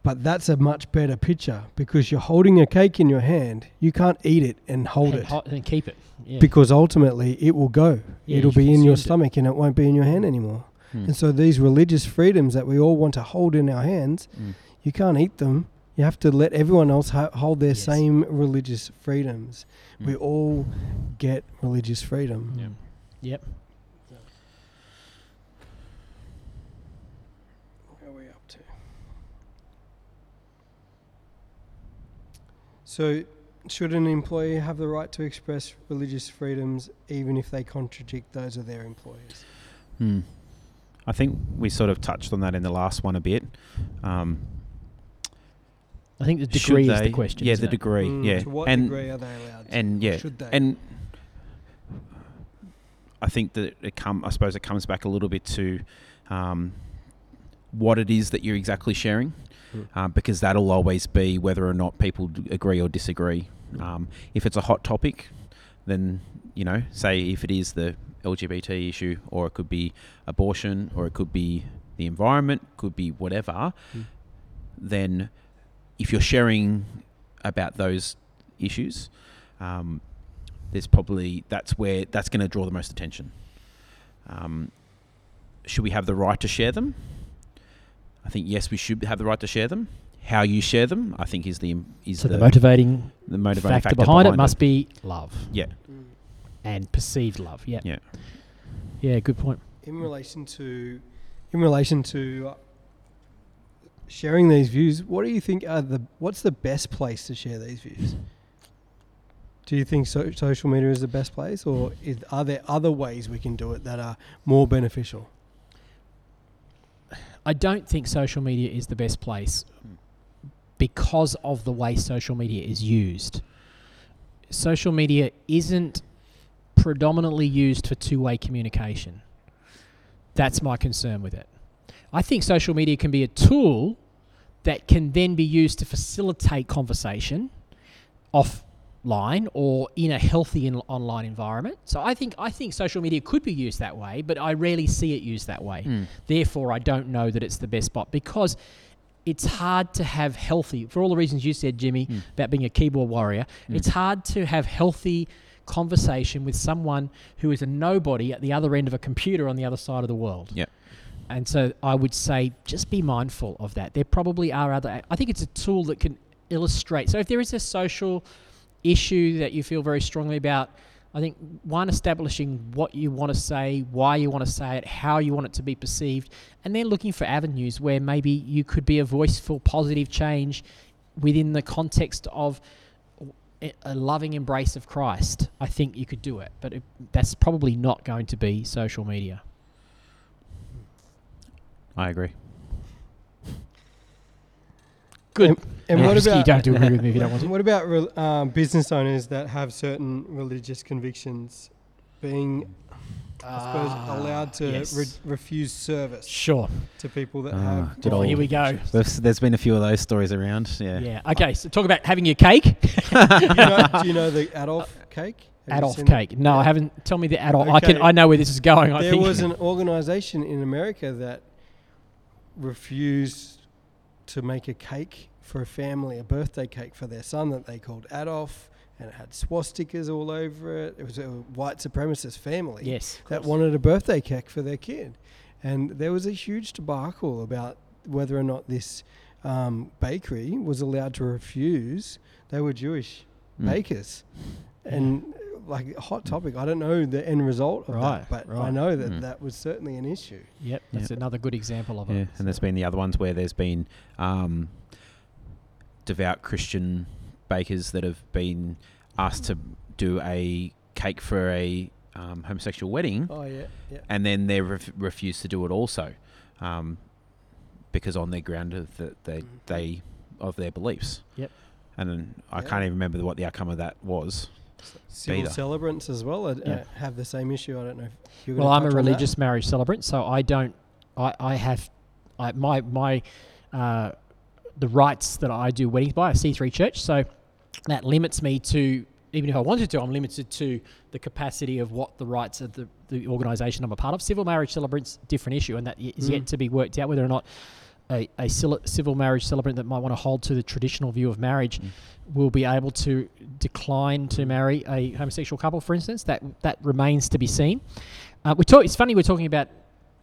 But that's a much better picture because you're holding a cake in your hand. You can't eat it and hold and, it ho- and keep it. Yeah. because ultimately it will go. Yeah, It'll be in your consumed it. stomach and it won't be in your hand anymore. Mm. And so these religious freedoms that we all want to hold in our hands, Mm. you can't eat them. You have to let everyone else ha- hold their Yes. same religious freedoms. We Mm. all get religious freedom. Yeah. Yep. Where are we up to? So, should an employee have the right to express religious freedoms even if they contradict those of their employers? Hmm. I think we sort of touched on that in the last one a bit. Um, I think the should degree is the question. Yeah, the it? degree. Mm, yeah, To what and degree are they allowed? and Or yeah, should they? and I think that it come. I suppose it comes back a little bit to um, what it is that you're exactly sharing, Mm. uh, because that'll always be whether or not people agree or disagree. Um, if it's a hot topic, then you know, say if it is the LGBT issue, or it could be abortion, or it could be the environment, could be whatever. Mm. Then, if you're sharing about those issues, um, there's probably that's where that's going to draw the most attention. Um, should we have the right to share them? I think yes, we should have the right to share them. How you share them, I think, is the is So the, the motivating the motivating factor, factor, behind, it must be love Yeah, Mm. and perceived love. Yeah. Yeah. Yeah. Good point. in relation to in relation to uh, sharing these views what do you think are the what's the best place to share these views do you think so, social media is the best place or is, are there other ways we can do it that are more beneficial I don't think social media is the best place because of the way social media is used. Social media isn't predominantly used for two way communication. That's my concern with it. I think social media can be a tool that can then be used to facilitate conversation off online or in a healthy in- online environment. So I think I think social media could be used that way, but I rarely see it used that way. Mm. Therefore, I don't know that it's the best spot because it's hard to have healthy for all the reasons you said, Jimmy, Mm. about being a keyboard warrior. Mm. It's hard to have healthy conversation with someone who is a nobody at the other end of a computer on the other side of the world. Yep. And so I would say just be mindful of that. There probably are other. I think it's a tool that can illustrate. So if there is a social issue that you feel very strongly about, I think one establishing what you want to say, why you want to say it, how you want it to be perceived, and then looking for avenues where maybe you could be a voice for positive change within the context of a- loving embrace of Christ. I think you could do it, but it, that's probably not going to be social media. I agree. Good. And, and Yeah, what just- you about don't have to agree with me if you don't want to. what about re- um, business owners that have certain religious convictions being, I suppose, Ah, allowed to yes. re- refuse service Sure. to people that Ah, have? good Oh, here we go. There's, there's been a few of those stories around. Yeah. Yeah. Okay. So talk about having your cake. do, you know, do you know the Adolf cake? Have Adolf seen that? cake. No, I haven't. Tell me the Adolf. I can. I know where this is going. I there think. was an organization in America that refused to make a cake for a family, a birthday cake for their son that they called Adolf, and it had swastikas all over it. It was a white supremacist family yes. that wanted a birthday cake for their kid, and there was a huge debacle about whether or not this um, bakery was allowed to refuse. They were Jewish Mm. bakers, and like hot topic. I don't know the end result of Right, that, but I know that Mm. that was certainly an issue. Yep. That's Yeah. another good example of it. Yeah, and there's been the other ones where there's been um, devout Christian bakers that have been asked to do a cake for a um, homosexual wedding, Oh yeah, yeah. and then they ref- refused to do it also, um, because on their ground of that they Mhm. they of their beliefs. Yep. And I Yeah. can't even remember what the outcome of that was. Civil Beta. celebrants as well uh, Yeah. have the same issue. I don't know. If you're Well, I'm a religious marriage celebrant, so I don't. I, I have, I, my my, uh, the rights that I do weddings by a C3 church. So that limits me to even if I wanted to, I'm limited to the capacity of what the rights of the, the organisation I'm a part of. Civil marriage celebrants different issue, and that is is yet Mm. to be worked out whether or not a, a civil marriage celebrant that might want to hold to the traditional view of marriage Mm. will be able to decline to marry a homosexual couple, for instance. That that remains to be seen. Uh, we talk. It's funny we're talking about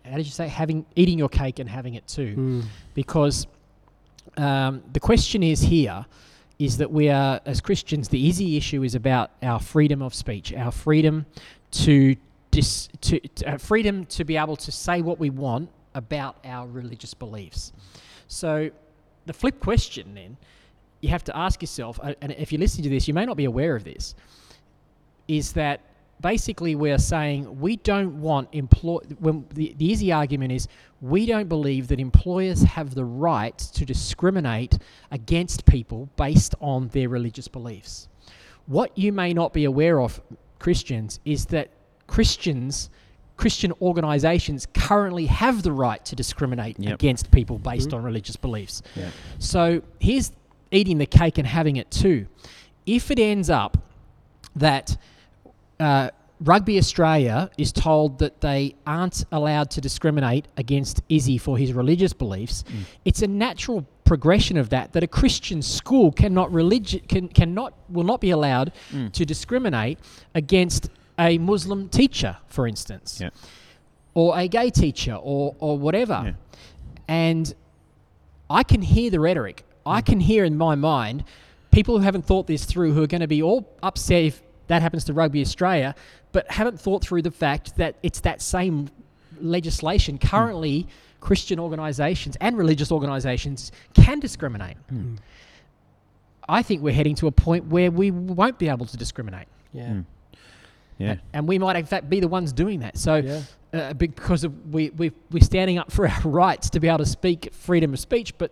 how did you say having eating your cake and having it too, Mm. because um, the question is here is that we are as Christians. The easy issue is about our freedom of speech, our freedom to dis, to, to uh, freedom to be able to say what we want about our religious beliefs. So the flip question then you have to ask yourself, uh, and if you're listening to this, you may not be aware of this, is that basically we're saying we don't want employ when the, the easy argument is we don't believe that employers have the right to discriminate against people based on their religious beliefs. What you may not be aware of, Christians, is that Christians, Christian organizations currently have the right to discriminate Yep. against people based Mhm. on religious beliefs. Yeah. So here's eating the cake and having it too. If it ends up that uh, Rugby Australia is told that they aren't allowed to discriminate against Izzy for his religious beliefs, Mm. it's a natural progression of that that a Christian school cannot religi- can cannot will not be allowed Mm. to discriminate against a Muslim teacher, for instance, Yeah. or a gay teacher, or or whatever. Yeah. And I can hear the rhetoric. I can hear in my mind people who haven't thought this through who are going to be all upset if that happens to Rugby Australia, but haven't thought through the fact that it's that same legislation currently. Christian organisations and religious organisations can discriminate. Mm. I think we're heading to a point where we won't be able to discriminate. Yeah. Mm. Yeah. And we might, in fact, be the ones doing that. So, Yeah. uh, because of we, we, we're standing up for our rights to be able to speak freedom of speech, but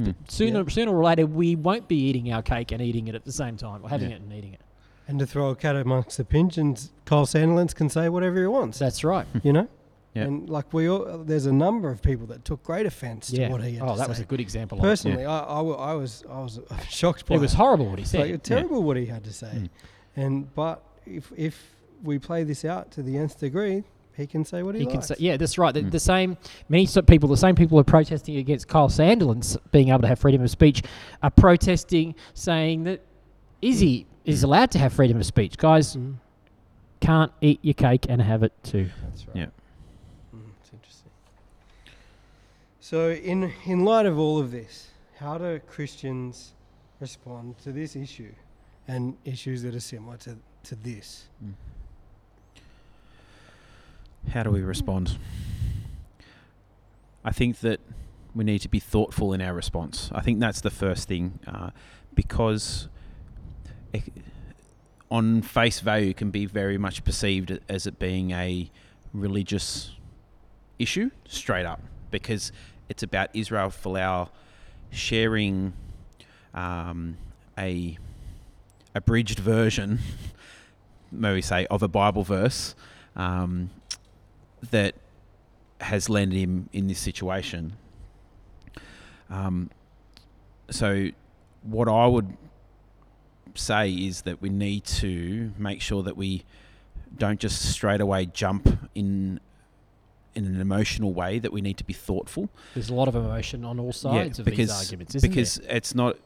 Mm. sooner, Yeah. sooner or later, we won't be eating our cake and eating it at the same time, or having Yeah. it and eating it. And to throw a cat amongst the pigeons, Kyle Sandilands can say whatever he wants. That's right. you know. Yeah. And like we all, there's a number of people that took great offence Yeah. to what he had Oh, to that say. was a good example. of it. Personally, I, I, I was I was shocked by It was horrible what he said. like terrible what he had to say. Mm. And but if if we play this out to the nth degree, he can say what he, He can likes. say, yeah, that's right. The, Mm. the same many people, the same people who are protesting against Kyle Sandilands being able to have freedom of speech, are protesting saying that Izzy is allowed to have freedom of speech. Guys Mm, can't eat your cake and have it too. that's right. Yeah. Mm, it's interesting. So in in light of all of this, how do Christians respond to this issue and issues that are similar to, to this? How do we respond? I think that we need to be thoughtful in our response. I think that's the first thing, uh, because on face value, can be very much perceived as it being a religious issue, straight up, because it's about Israel Folau sharing um, a abridged version, may we say, of a Bible verse um, that has landed him in this situation. Um, so, what I would say is that we need to make sure that we don't just straight away jump in in an emotional way. That we need to be thoughtful There's a lot of emotion on all sides of because these arguments, isn't because it's not.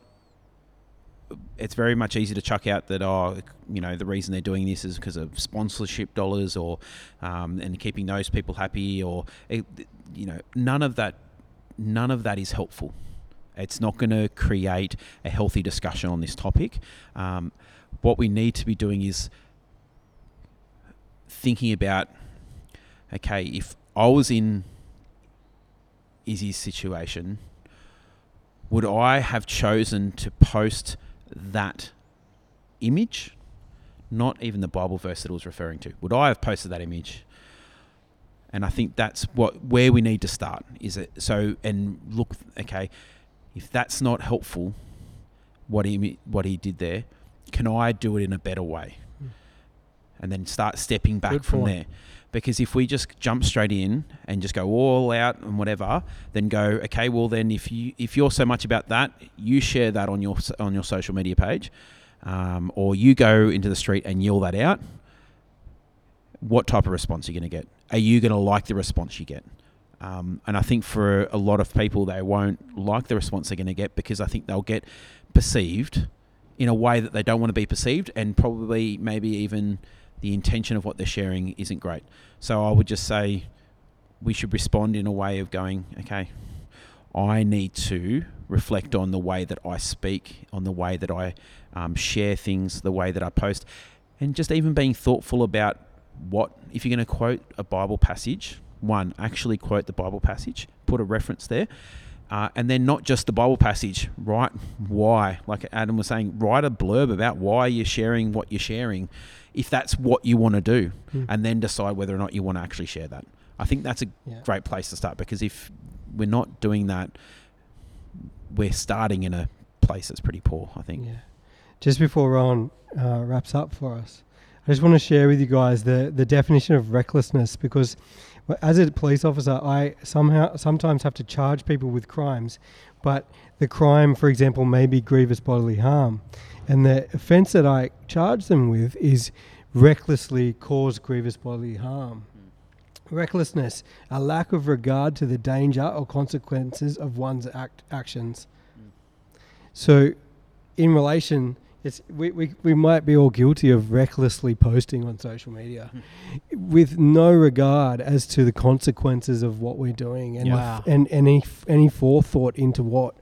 It's very much easy to chuck out that oh, you know, the reason they're doing this is because of sponsorship dollars or, um, and keeping those people happy or, it, you know, none of that, none of that is helpful. It's not going to create a healthy discussion on this topic. Um, what we need to be doing is thinking about, okay, if I was in Izzy's situation, would I have chosen to post that image? Not even the Bible verse that it was referring to. Would I have posted that image? And I think that's what where we need to start. Is it so? And look, okay, if that's not helpful, what he what he did there, can I do it in a better way? And then start stepping back Good from point. there because if we just jump straight in and just go all out and whatever, then go okay. Well, then if you if you're so much about that, you share that on your on your social media page, um, or you go into the street and yell that out. What type of response are you going to get? Are you going to like the response you get? Um, and I think for a lot of people, they won't like the response they're going to get because I think they'll get perceived in a way that they don't want to be perceived, and probably maybe even the intention of what they're sharing isn't great. So I would just say we should respond in a way of going, okay, I need to reflect on the way that I speak, on the way that I um, share things, the way that I post, and just even being thoughtful about what, if you're going to quote a Bible passage, one, actually quote the Bible passage, put a reference there. Uh, and then not just the Bible passage, write why. Like Adam was saying, write a blurb about why you're sharing what you're sharing, if that's what you want to do, Hmm. and then decide whether or not you want to actually share that. I think that's a Yeah. great place to start because if we're not doing that, we're starting in a place that's pretty poor. I think. Yeah. Just before Ron uh, wraps up for us, I just want to share with you guys the, the definition of recklessness because as a police officer, I somehow sometimes have to charge people with crimes, but the crime, for example, may be grievous bodily harm. And the offence that I charge them with is recklessly cause grievous bodily harm. Recklessness, a lack of regard to the danger or consequences of one's act, actions. So, in relation, it's, we, we, we might be all guilty of recklessly posting on social media hmm. with no regard as to the consequences of what we're doing and, Wow. and any, any forethought into what,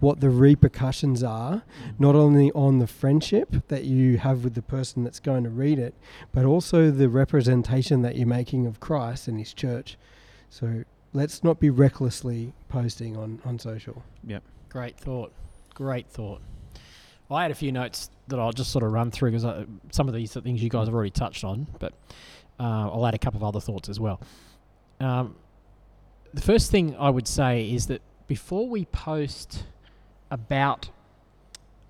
what the repercussions are, hmm. not only on the friendship that you have with the person that's going to read it, but also the representation that you're making of Christ and His church. So, let's not be recklessly posting on, on social. Yep. Great thought. Great thought. I had a few notes that I'll just sort of run through because some of these are things you guys have already touched on, but uh, I'll add a couple of other thoughts as well. Um, the first thing I would say is that before we post about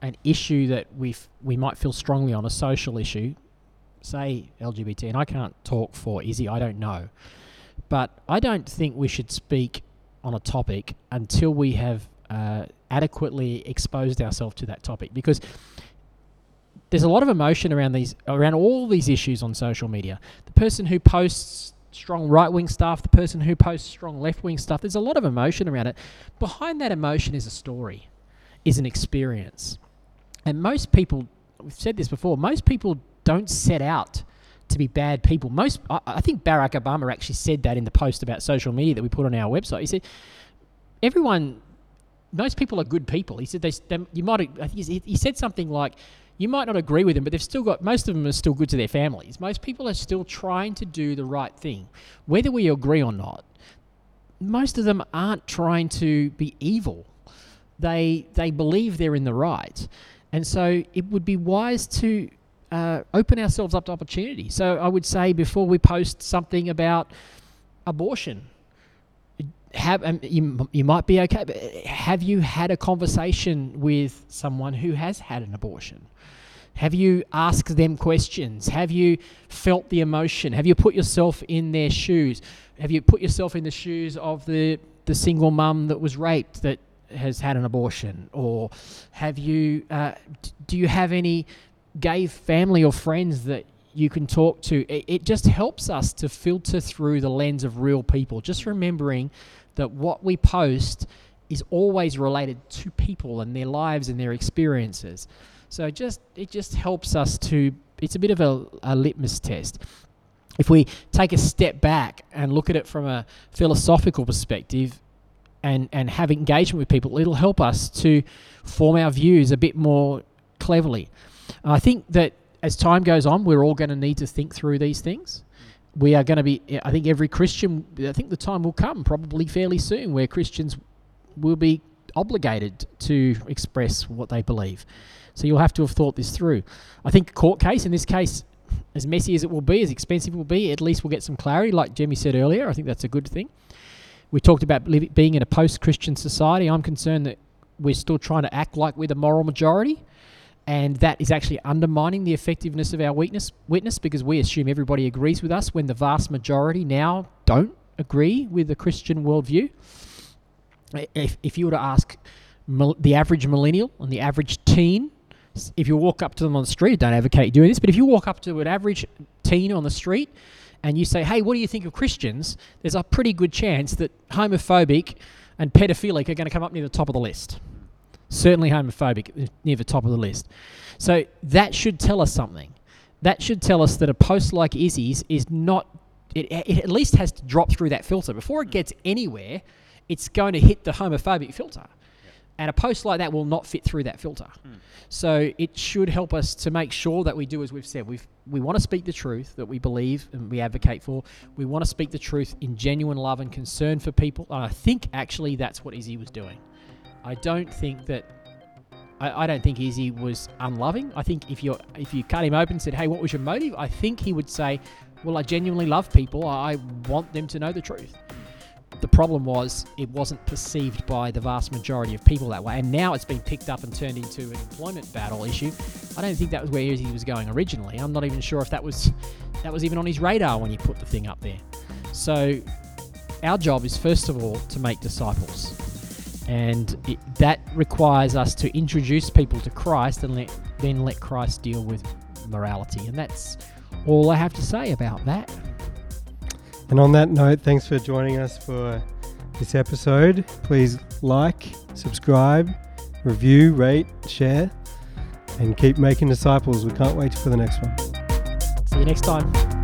an issue that we we might feel strongly on, a social issue, say LGBT, and I can't talk for Izzy, I don't know, But I don't think we should speak on a topic until we have uh, adequately exposed ourselves to that topic because there's a lot of emotion around these around all these issues on social media. The person who posts strong right wing stuff, the person who posts strong left wing stuff, there's a lot of emotion around it. Behind that emotion is a story, is an experience. And most people, we've said this before, most people don't set out to be bad people. Most, I, I think Barack Obama actually said that in the post about social media that we put on our website. He said, everyone, most people are good people. He said they, they you might, he, said something like, you might not agree with them, but they've still got most of them are still good to their families. Most people are still trying to do the right thing, whether we agree or not. Most of them aren't trying to be evil. They they believe they're in the right, and so it would be wise to uh, open ourselves up to opportunity. So I would say before we post something about abortion, have um, you, you might be okay, but have you had a conversation with someone who has had an abortion? Have you asked them questions? Have you felt the emotion? Have you put yourself in their shoes? Have you put yourself in the shoes of the, the single mum that was raped that has had an abortion? Or have you, uh, do you have any gay family or friends that you can talk to? It, it just helps us to filter through the lens of real people. Just remembering that what we post is always related to people and their lives and their experiences. So just it just helps us to. It's a bit of a, a litmus test. If we take a step back and look at it from a philosophical perspective, and and have engagement with people, it'll help us to form our views a bit more cleverly. I think that as time goes on, we're all going to need to think through these things. We are going to be. I think every Christian. I think the time will come, probably fairly soon, where Christians will be obligated to express what they believe. So you'll have to have thought this through. I think a court case in this case, as messy as it will be, as expensive it will be, at least we'll get some clarity. Like Jemmy said earlier, I think that's a good thing. We talked about being in a post-Christian society. I'm concerned that we're still trying to act like we're the moral majority, and that is actually undermining the effectiveness of our witness, witness because we assume everybody agrees with us when the vast majority now don't agree with the Christian worldview. If, if you were to ask the average millennial and the average teen if you walk up to them on the street, don't advocate doing this, but if you walk up to an average teen on the street and you say, hey, what do you think of Christians? There's a pretty good chance that homophobic and pedophilic are going to come up near the top of the list. Certainly homophobic near the top of the list. So that should tell us something. That should tell us that a post like Izzy's is not, it, it at least has to drop through that filter. Before it gets anywhere, it's going to hit the homophobic filter. And a post like that will not fit through that filter. Mm. So it should help us to make sure that we do as we've said. we we want to speak the truth that we believe and we advocate for. We want to speak the truth in genuine love and concern for people. And I think actually that's what Izzy was doing. I don't think that I, I don't think Izzy was unloving. I think if you if you cut him open and said, "Hey, what was your motive?" I think he would say, "Well, I genuinely love people. I want them to know the truth." The problem was it wasn't perceived by the vast majority of people that way, and now it's been picked up and turned into an employment battle issue. I don't think that was where Izzy was going originally. I'm not even sure if that was that was even on his radar when he put the thing up there. So our job is first of all to make disciples, and it, that requires us to introduce people to Christ and let, then let Christ deal with morality, and that's all I have to say about that. And on that note, thanks for joining us for this episode. Please like, subscribe, review, rate, share, and keep making disciples. We can't wait for the next one. See you next time.